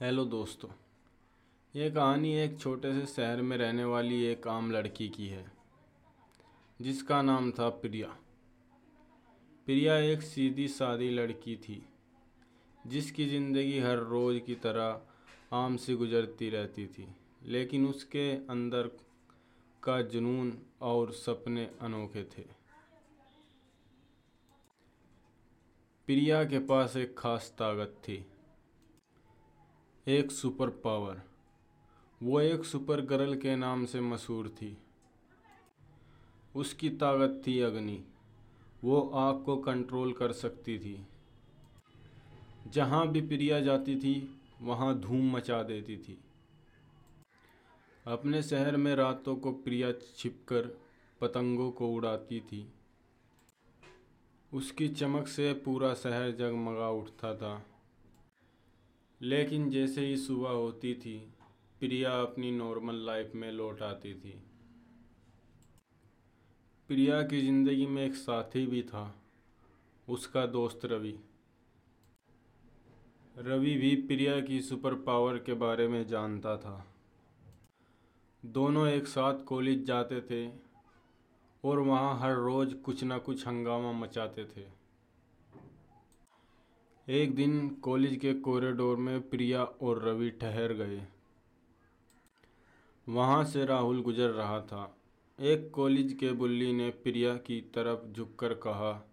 Hello दोस्तों, ये कहानी एक छोटे से शहर में रहने वाली एक आम लड़की की है, जिसका नाम था प्रिया। प्रिया एक सीधी सादी लड़की थी, जिसकी ज़िंदगी हर रोज़ की तरह आम से गुजरती रहती थी, लेकिन उसके अंदर का जुनून और सपने अनोखे थे। प्रिया के पास एक खास ताकत थी एक सुपर पावर। वो एक सुपर गर्ल के नाम से मशहूर थी। उसकी ताकत थी अग्नि। वो आग को कंट्रोल कर सकती थी। जहाँ भी प्रिया जाती थी, वहाँ धूम मचा देती थी। अपने शहर में रातों को प्रिया छिपकर पतंगों को उड़ाती थी। उसकी चमक से पूरा शहर जगमगा उठता था। लेकिन जैसे ही सुबह होती थी, प्रिया अपनी नॉर्मल लाइफ में लौट आती थी। प्रिया की ज़िंदगी में एक साथी भी था, उसका दोस्त रवि। रवि भी प्रिया की सुपर पावर के बारे में जानता था। दोनों एक साथ कॉलेज जाते थे और वहाँ हर रोज़ कुछ ना कुछ हंगामा मचाते थे। एक दिन कॉलेज के कॉरिडोर में प्रिया और रवि ठहर गए। वहाँ से राहुल गुजर रहा था। एक कॉलेज के बुल्ली ने प्रिया की तरफ़ झुककर कहा,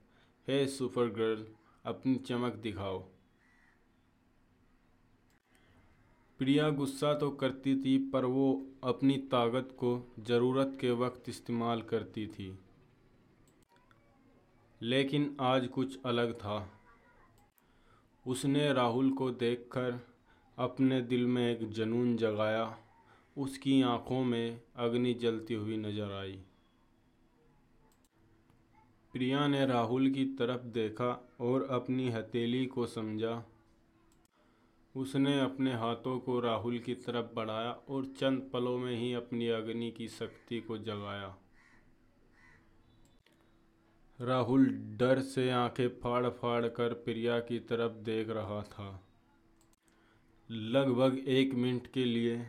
हे सुपर गर्ल, अपनी चमक दिखाओ। प्रिया गुस्सा तो करती थी, पर वो अपनी ताकत को ज़रूरत के वक्त इस्तेमाल करती थी। लेकिन आज कुछ अलग था। उसने राहुल को देखकर अपने दिल में एक जुनून जगाया। उसकी आँखों में अग्नि जलती हुई नज़र आई। प्रिया ने राहुल की तरफ़ देखा और अपनी हथेली को समझा। उसने अपने हाथों को राहुल की तरफ़ बढ़ाया और चंद पलों में ही अपनी अग्नि की शक्ति को जगाया। राहुल डर से आँखें फाड़ फाड़ कर प्रिया की तरफ़ देख रहा था। लगभग एक मिनट के लिए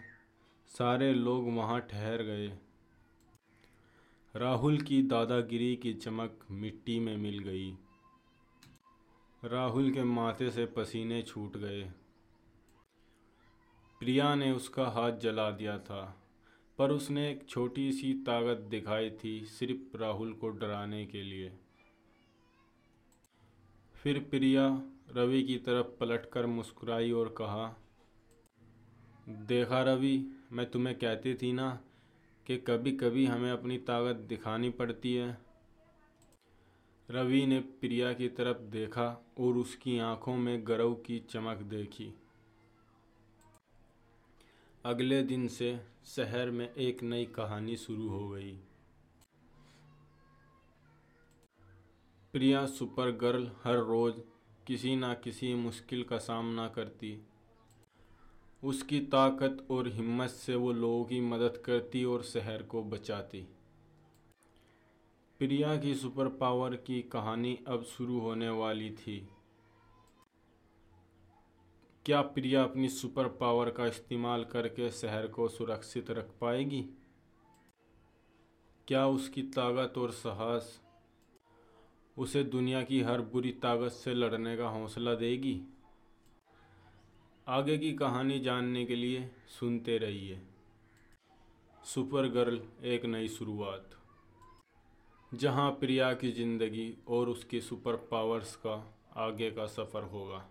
सारे लोग वहाँ ठहर गए। राहुल की दादागिरी की चमक मिट्टी में मिल गई। राहुल के माथे से पसीने छूट गए। प्रिया ने उसका हाथ जला दिया था। पर उसने एक छोटी सी ताकत दिखाई थी सिर्फ़ राहुल को डराने के लिए। फिर प्रिया रवि की तरफ़ पलटकर मुस्कुराई और कहा, देखा रवि, मैं तुम्हें कहती थी ना कि कभी कभी हमें अपनी ताकत दिखानी पड़ती है। रवि ने प्रिया की तरफ़ देखा और उसकी आँखों में गरव की चमक देखी। अगले दिन से शहर में एक नई कहानी शुरू हो गई। प्रिया सुपर गर्ल हर रोज़ किसी न किसी मुश्किल का सामना करती। उसकी ताकत और हिम्मत से वो लोगों की मदद करती और शहर को बचाती। प्रिया की सुपर पावर की कहानी अब शुरू होने वाली थी। क्या प्रिया अपनी सुपर पावर का इस्तेमाल करके शहर को सुरक्षित रख पाएगी? क्या उसकी ताकत और साहस उसे दुनिया की हर बुरी ताकत से लड़ने का हौसला देगी? आगे की कहानी जानने के लिए सुनते रहिए। सुपर गर्ल, एक नई शुरुआत। जहाँ प्रिया की ज़िंदगी और उसकी सुपर पावर्स का आगे का सफ़र होगा।